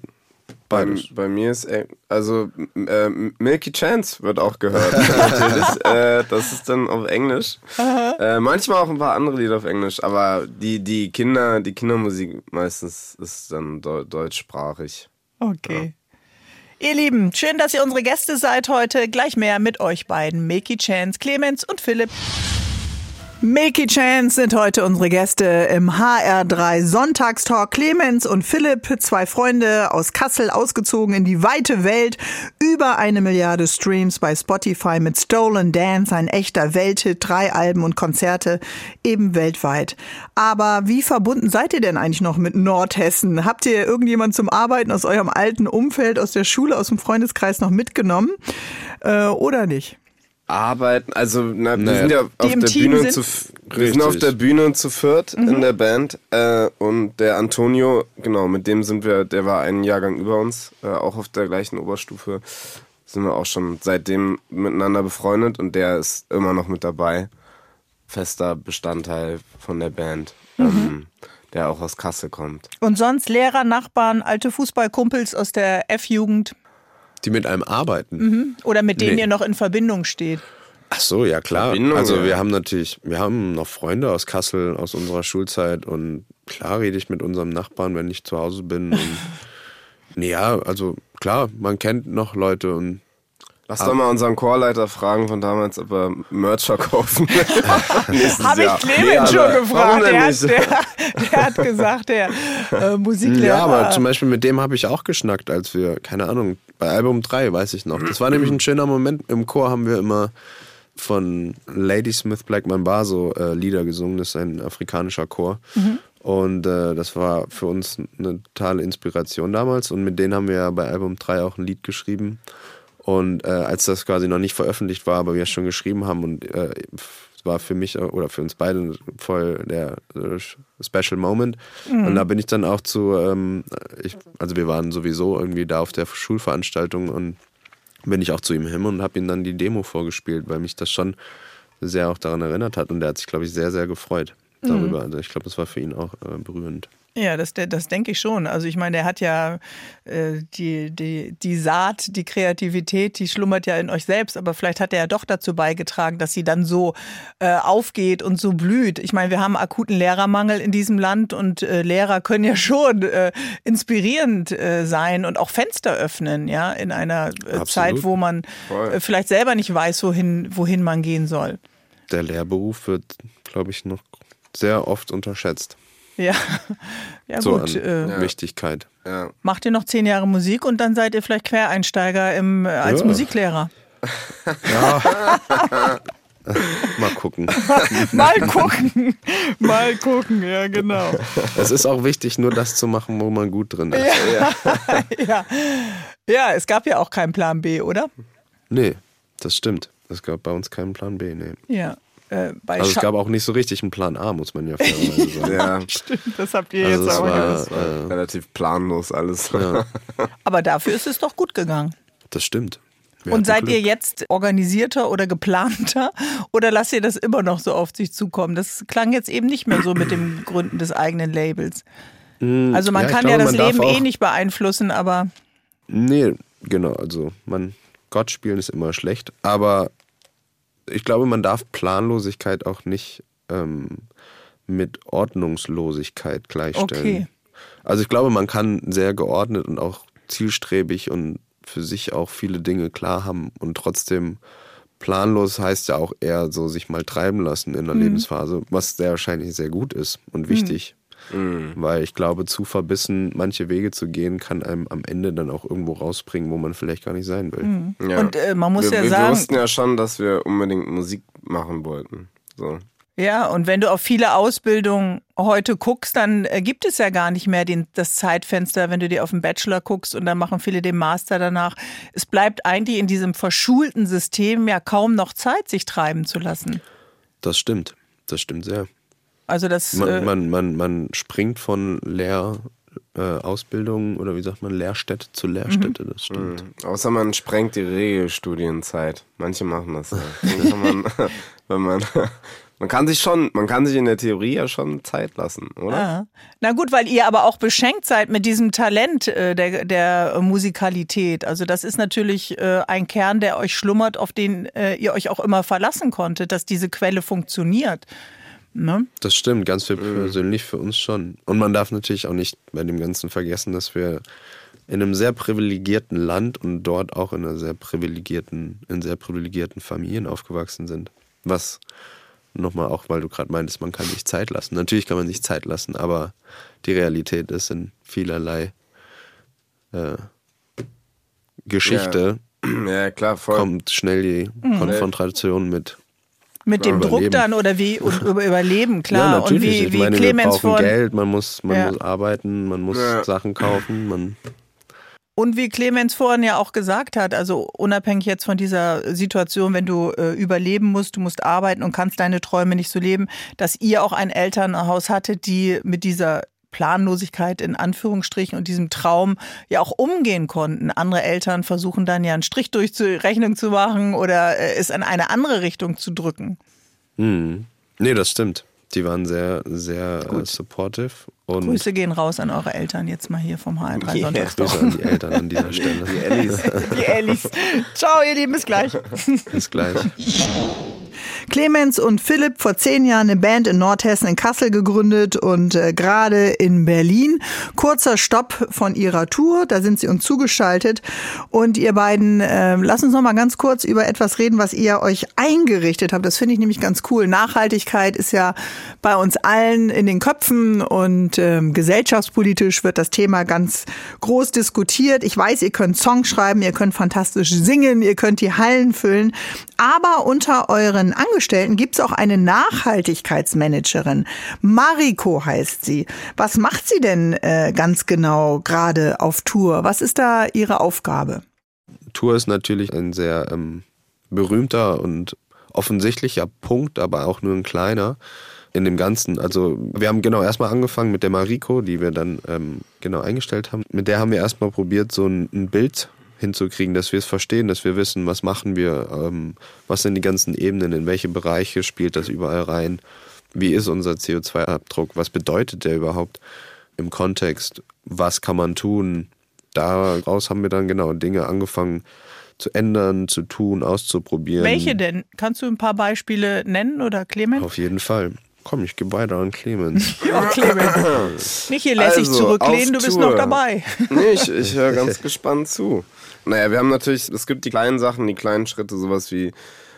Bei, beides. bei mir ist, äh, also äh, Milky Chance wird auch gehört. [LAUGHS] natürlich. Äh, das ist dann auf Englisch. Äh, manchmal auch ein paar andere Lieder auf Englisch, aber die, die Kinder, die Kindermusik meistens ist dann deu deutschsprachig. Okay. Ihr Lieben, schön, dass ihr unsere Gäste seid heute. Gleich mehr mit euch beiden, Milky Chance, Clemens und Philipp. Milky Chance sind heute unsere Gäste im HR3 Sonntagstalk. Clemens und Philipp, zwei Freunde aus Kassel, ausgezogen in die weite Welt. Über eine Milliarde Streams bei Spotify mit Stolen Dance, ein echter Welthit, drei Alben und Konzerte, eben weltweit. Aber wie verbunden seid ihr denn eigentlich noch mit Nordhessen? Habt ihr irgendjemand zum Arbeiten aus eurem alten Umfeld, aus der Schule, aus dem Freundeskreis noch mitgenommen? Äh, oder nicht? Arbeiten, also na, wir Naja. sind ja auf der Bühne sind? zu wir sind auf der Bühne zu viert in der Band äh, und der Antonio, genau, mit dem sind wir, der war einen Jahrgang über uns, äh, auch auf der gleichen Oberstufe, sind wir auch schon seitdem miteinander befreundet und der ist immer noch mit dabei, fester Bestandteil von der Band, ähm, der auch aus Kassel kommt. Und sonst Lehrer, Nachbarn, alte Fußballkumpels aus der F-Jugend Die mit einem arbeiten. oder mit denen Nee. ihr noch in Verbindung steht? Ach so, ja klar. Verbindung, also ja. wir haben natürlich, wir haben noch Freunde aus Kassel, aus unserer Schulzeit und klar rede ich mit unserem Nachbarn, wenn ich zu Hause bin. Und [LAUGHS] ja, also klar, man kennt noch Leute und Lass doch mal unseren Chorleiter fragen von damals, ob er Merch verkaufen will. [LAUGHS] [LAUGHS] Habe ich. Clemens Nee, schon aber gefragt. Der hat, der, der hat gesagt, der äh, [LAUGHS] Musiklehrer. Ja, aber zum Beispiel mit dem habe ich auch geschnackt, als wir, keine Ahnung, bei Album 3, weiß ich noch. Das war nämlich ein schöner Moment. Im Chor haben wir immer von Ladysmith Black Mamba so äh, Lieder gesungen. Das ist ein afrikanischer Chor. Und äh, das war für uns eine totale Inspiration damals. Und mit denen haben wir ja bei Album 3 auch ein Lied geschrieben. Und äh, als das quasi noch nicht veröffentlicht war, aber wir es schon geschrieben haben und äh, es war für mich oder für uns beide voll der äh, Special Moment. Und da bin ich dann auch zu, ähm, ich, also wir waren sowieso irgendwie da auf der Schulveranstaltung und bin ich auch zu ihm hin und habe ihm dann die Demo vorgespielt, weil mich das schon sehr auch daran erinnert hat und der hat sich, glaube ich, sehr, sehr gefreut darüber. Also ich glaube, das war für ihn auch äh, berührend. Ja, das, das denke ich schon. Also ich meine, der hat ja äh, die, die, die Saat, die Kreativität, die schlummert ja in euch selbst, aber vielleicht hat er ja doch dazu beigetragen, dass sie dann so äh, aufgeht und so blüht. Ich meine, wir haben akuten Lehrermangel in diesem Land und äh, Lehrer können ja schon äh, inspirierend äh, sein und auch Fenster öffnen, ja, in einer äh. Zeit, wo man äh, vielleicht selber nicht weiß, wohin, wohin man gehen soll. Der Lehrberuf wird, glaube ich, noch sehr oft unterschätzt. Ja, [LAUGHS] ja so gut. an Äh, Wichtigkeit. Ja. Macht ihr noch zehn Jahre Musik und dann seid ihr vielleicht Quereinsteiger im, äh, als Ja. Musiklehrer. [LAUGHS] Mal gucken. [LAUGHS] Mal gucken. Mal gucken, ja, genau. es ist auch wichtig, nur das zu machen, wo man gut drin ist. Ja. ja, es gab ja auch keinen Plan B, oder? Nee, das stimmt. Es gab bei uns keinen Plan B. Nee. Ja. Äh, bei Also es Scha- gab auch nicht so richtig einen Plan A, muss man ja fairerweise [LAUGHS] sagen. ja. Stimmt, das habt ihr Also jetzt es auch war- war relativ planlos alles. [LAUGHS] Aber dafür ist es doch gut gegangen. Das stimmt. Wir Und seid Glück. ihr jetzt organisierter oder geplanter [LAUGHS] oder lasst ihr das immer noch so auf sich zukommen? Das klang jetzt eben nicht mehr so mit dem [CLEARS THROAT] Gründen des eigenen Labels. Also man ja, kann glaube, ja das Leben eh nicht beeinflussen, aber Nee, genau. Also man Gott spielen ist immer schlecht, aber ich glaube, man darf Planlosigkeit auch nicht ähm, mit Ordnungslosigkeit gleichstellen. Okay. Also ich glaube, man kann sehr geordnet und auch zielstrebig und für sich auch viele Dinge klar haben und trotzdem planlos heißt ja auch eher so sich mal treiben lassen in der Lebensphase, was sehr wahrscheinlich sehr gut ist und wichtig. Weil ich glaube, zu verbissen manche Wege zu gehen, kann einem am Ende dann auch irgendwo rausbringen, wo man vielleicht gar nicht sein will. Ja. Und, äh, man muss wir, ja wir, sagen- Wir wussten ja schon, dass wir unbedingt Musik machen wollten. So. ja, und wenn du auf viele Ausbildungen heute guckst, dann äh, gibt es ja gar nicht mehr den, das Zeitfenster, wenn du dir auf den Bachelor guckst und dann machen viele den Master danach. Es bleibt eigentlich in diesem verschulten System ja kaum noch Zeit, sich treiben zu lassen. Das stimmt. Das stimmt sehr. Also das äh, Man, man, man, man springt von Lehr, äh, Ausbildung oder wie sagt man, Lehrstätte zu Lehrstätte, Mhm. das stimmt. Außer man sprengt die Regelstudienzeit. Manche machen das ja. [LAUGHS] Man, wenn man, man kann sich schon, man kann sich in der Theorie ja schon Zeit lassen, oder? Ja. Na gut, weil ihr aber auch beschenkt seid mit diesem Talent äh, der, der Musikalität. Also das ist natürlich äh, ein Kern, der euch schlummert, auf den äh, ihr euch auch immer verlassen konntet, dass diese Quelle funktioniert. Ne? Das stimmt, ganz viel persönlich für uns schon. Und man darf natürlich auch nicht bei dem Ganzen vergessen, dass wir in einem sehr privilegierten Land und dort auch in einer sehr privilegierten, in sehr privilegierten Familien aufgewachsen sind. Was nochmal auch, weil du gerade meintest, man kann sich Zeit lassen. Natürlich kann man sich Zeit lassen, aber die Realität ist in vielerlei äh, Geschichte Ja, [CLEARS THROAT] klar, voll. kommt schnell die Konfrontation mit Mit dem Druck dann oder wie und über Überleben, [LAUGHS] klar. Ja, und natürlich. wie, ich wie meine, Clemens wir brauchen vorhin Geld, man muss, man Ja. muss arbeiten, man muss Ja. Sachen kaufen, man Und wie Clemens vorhin ja auch gesagt hat, also unabhängig jetzt von dieser Situation, wenn du äh, überleben musst, du musst arbeiten und kannst deine Träume nicht so leben, dass ihr auch ein Elternhaus hattet, die mit dieser Planlosigkeit in Anführungsstrichen und diesem Traum ja auch umgehen konnten. Andere Eltern versuchen dann ja einen Strich durch zur Rechnung zu machen oder äh, es in eine andere Richtung zu drücken. Hm. Nee, das stimmt. Die waren sehr, sehr äh, supportive und Grüße gehen raus an eure Eltern jetzt mal hier vom HR3 Yeah. Grüße an die Eltern an dieser Stelle. Die Ellis. Die Ellis. Ciao, ihr Lieben, bis gleich. Bis gleich. [LAUGHS] Clemens und Philipp vor zehn Jahren eine Band in Nordhessen in Kassel gegründet und äh, gerade in Berlin. Kurzer Stopp von ihrer Tour, da sind sie uns zugeschaltet. Und ihr beiden, äh, lasst uns noch mal ganz kurz über etwas reden, was ihr euch eingerichtet habt. Das finde ich nämlich ganz cool. Nachhaltigkeit ist ja bei uns allen in den Köpfen und ähm, gesellschaftspolitisch wird das Thema ganz groß diskutiert. Ich weiß, ihr könnt Songs schreiben, ihr könnt fantastisch singen, ihr könnt die Hallen füllen. Aber unter euren Angestellten gibt es auch eine Nachhaltigkeitsmanagerin. Mariko heißt sie. Was macht sie denn äh, ganz genau gerade auf Tour? Was ist da ihre Aufgabe? Tour ist natürlich ein sehr ähm, berühmter und offensichtlicher Punkt, aber auch nur ein kleiner in dem Ganzen. Also wir haben genau erstmal angefangen mit der Mariko, die wir dann ähm, genau eingestellt haben. Mit der haben wir erstmal probiert, so ein, ein Bild hinzukriegen, dass wir es verstehen, dass wir wissen, was machen wir, ähm, was sind die ganzen Ebenen, in welche Bereiche spielt das überall rein, wie ist unser CO2-Abdruck, was bedeutet der überhaupt im Kontext, was kann man tun. Daraus haben wir dann genau Dinge angefangen zu ändern, zu tun, auszuprobieren. Welche denn? Kannst du ein paar Beispiele nennen oder Clemens? Auf jeden Fall. Komm, ich gebe weiter an Clemens. [LAUGHS] Ja, Clemens. Nicht hier lässig Also, zurücklehnen, du bist Tour. noch dabei. [LAUGHS] Nee, ich, ich höre ganz [LAUGHS] gespannt zu. Naja, wir haben natürlich, es gibt die kleinen Sachen, die kleinen Schritte, sowas wie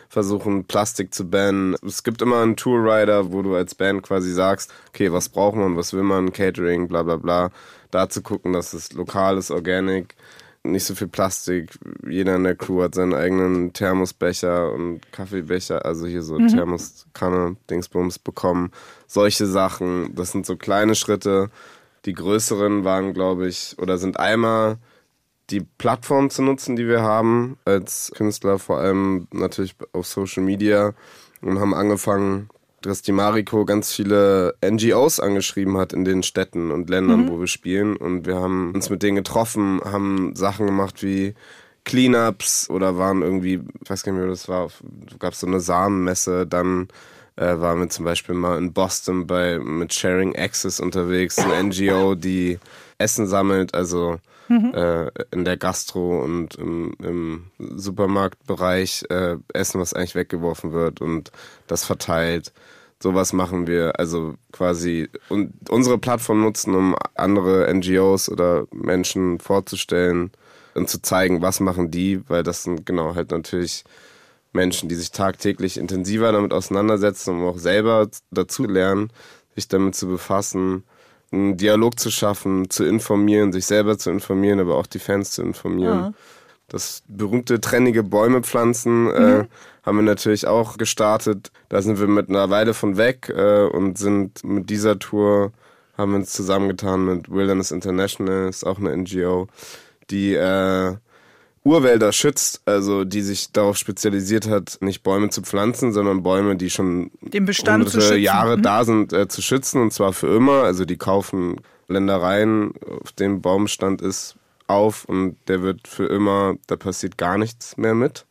versuchen Plastik zu bannen. Es gibt immer einen Tourrider, wo du als Band quasi sagst, okay, was braucht man, was will man, Catering, bla bla bla. Da zu gucken, dass es lokal ist, organic, nicht so viel Plastik. Jeder in der Crew hat seinen eigenen Thermosbecher und Kaffeebecher, also hier so mhm. Thermoskanne, Dingsbums bekommen. Solche Sachen, das sind so kleine Schritte. Die größeren waren, glaube ich, oder sind einmal die Plattform zu nutzen, die wir haben als Künstler, vor allem natürlich auf Social Media und haben angefangen, dass die Mariko ganz viele NGOs angeschrieben hat in den Städten und Ländern, mhm. wo wir spielen. Und wir haben uns mit denen getroffen, haben Sachen gemacht wie Cleanups oder waren irgendwie, ich weiß gar nicht mehr, das war, gab es so eine Samenmesse, dann äh, waren wir zum Beispiel mal in Boston bei mit Sharing Access unterwegs, eine NGO, die Essen sammelt, also mhm. äh, in der Gastro und im, im Supermarktbereich äh, Essen, was eigentlich weggeworfen wird und das verteilt. Sowas machen wir, also quasi und unsere Plattform nutzen, um andere NGOs oder Menschen vorzustellen und zu zeigen, was machen die, weil das sind genau halt natürlich Menschen, die sich tagtäglich intensiver damit auseinandersetzen, um auch selber dazu lernen, sich damit zu befassen einen Dialog zu schaffen, zu informieren, sich selber zu informieren, aber auch die Fans zu informieren. Ja. Das berühmte trennige Bäume pflanzen äh, mhm. äh, haben wir natürlich auch gestartet. Da sind wir mit einer Weile von weg äh, und sind mit dieser Tour haben wir uns zusammengetan mit Wilderness International, ist auch eine NGO, die äh, Urwälder schützt, also die sich darauf spezialisiert hat, nicht Bäume zu pflanzen, sondern Bäume, die schon Den Bestand zu Jahre mhm. da sind, äh, zu schützen und zwar für immer. Also die kaufen Ländereien, auf dem Baumstand ist, auf und der wird für immer, da passiert gar nichts mehr mit.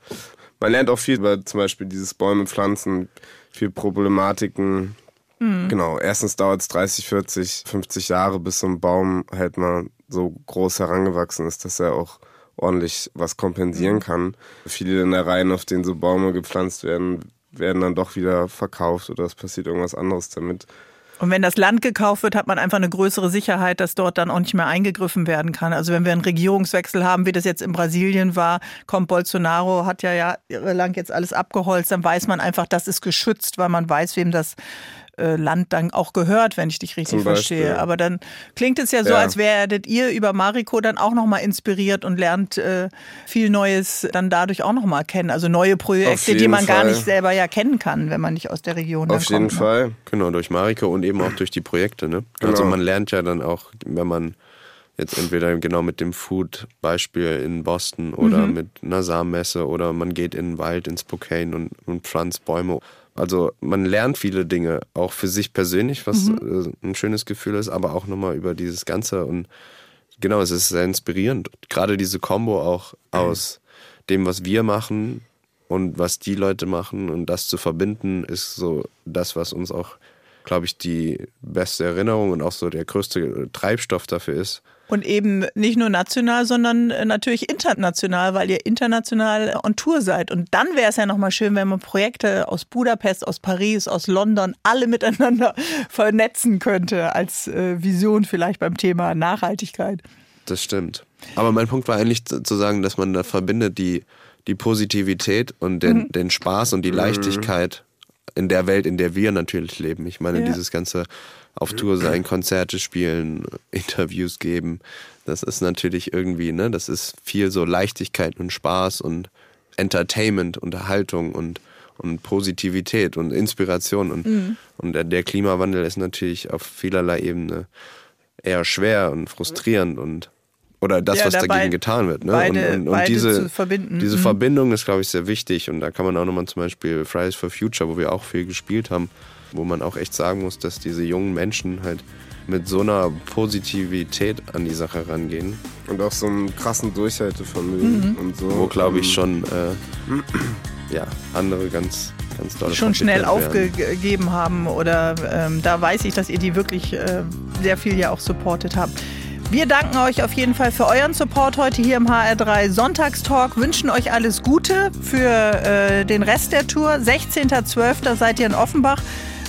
Man lernt auch viel über zum Beispiel dieses Bäume pflanzen, viel Problematiken. Mhm. Genau, erstens dauert es 30, 40, 50 Jahre, bis so ein Baum halt mal so groß herangewachsen ist, dass er auch ordentlich was kompensieren mhm. kann. Viele Innereien, auf denen so Bäume gepflanzt werden, werden dann doch wieder verkauft oder es passiert irgendwas anderes damit. Und wenn das Land gekauft wird, hat man einfach eine größere Sicherheit, dass dort dann auch nicht mehr eingegriffen werden kann. Also wenn wir einen Regierungswechsel haben, wie das jetzt in Brasilien war, kommt Bolsonaro, hat ja jahrelang jetzt alles abgeholzt, dann weiß man einfach, das ist geschützt, weil man weiß, wem das Land dann auch gehört, wenn ich dich richtig verstehe. Aber dann klingt es ja so, ja. als werdet ihr über Mariko dann auch nochmal inspiriert und lernt äh, viel Neues dann dadurch auch nochmal kennen. Also neue Projekte, die man Fall. gar nicht selber ja kennen kann, wenn man nicht aus der Region Auf jeden kommt, ne? Fall. Genau, durch Mariko und eben auch durch die Projekte. Ne? Genau. Also man lernt ja dann auch, wenn man jetzt entweder genau mit dem Food-Beispiel in Boston oder mhm. mit einer Samenmesse oder man geht in den Wald, ins Spokane und, und pflanzt Bäume also man lernt viele Dinge, auch für sich persönlich, was mhm. Äh, ein schönes Gefühl ist, aber auch nochmal über dieses Ganze. Und genau, es ist sehr inspirierend. Gerade diese Kombo auch aus dem, was wir machen und was die Leute machen und das zu verbinden, ist so das, was uns auch, glaube ich, die beste Erinnerung und auch so der größte Treibstoff dafür ist, und eben nicht nur national, sondern äh, natürlich international, weil ihr international on Tour seid. Und dann wäre es ja nochmal schön, wenn man Projekte aus Budapest, aus Paris, aus London alle miteinander [LAUGHS] vernetzen könnte, als äh, Vision vielleicht beim Thema Nachhaltigkeit. Das stimmt. Aber mein Punkt war eigentlich zu sagen, dass man da verbindet die, die Positivität und den, mhm. den Spaß und die mhm. Leichtigkeit in der Welt, in der wir natürlich leben. Ich meine, ja. dieses ganze auf Tour sein, Konzerte spielen, [LAUGHS] Interviews geben. Das ist natürlich irgendwie, ne, das ist viel so Leichtigkeit und Spaß und Entertainment, Unterhaltung und, und Positivität und Inspiration. Und, mhm. und der Klimawandel ist natürlich auf vielerlei Ebene eher schwer und frustrierend und oder das, ja, was dagegen getan wird. Ne? Beide, und, und, und diese, diese mhm. Verbindung ist, glaube ich, sehr wichtig. Und da kann man auch nochmal zum Beispiel Fridays for Future, wo wir auch viel gespielt haben, wo man auch echt sagen muss, dass diese jungen Menschen halt mit so einer Positivität an die Sache rangehen. Und auch so einem krassen Durchhaltevermögen mhm. und so. Wo, glaube ich, schon äh, ja, andere ganz, Schon schnell aufgegeben haben oder ähm, da weiß ich, dass ihr die wirklich äh, sehr viel ja auch supportet habt. Wir danken euch auf jeden Fall für euren Support heute hier im HR3 Sonntagstalk. Wünschen euch alles Gute für äh, den Rest der Tour. 16.12. seid ihr in Offenbach.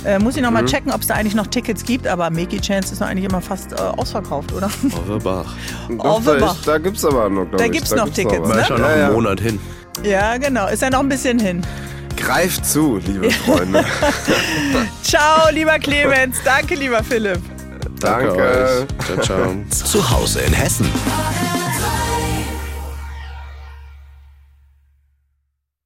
Äh, muss ich noch mal mhm. checken, ob es da eigentlich noch Tickets gibt, aber Makey Chance ist noch eigentlich immer fast äh, ausverkauft, oder? Overbach. Overbach. [LAUGHS] Da gibt es aber noch, Da gibt es noch Tickets, noch. ne? schon noch einen Monat hin. Ja, genau. Ist ja noch ein bisschen hin. Greift zu, liebe [LAUGHS] Freunde. Ciao, lieber Clemens. Danke, lieber Philipp. Danke. Danke euch. Ciao, ciao. Zu Hause in Hessen.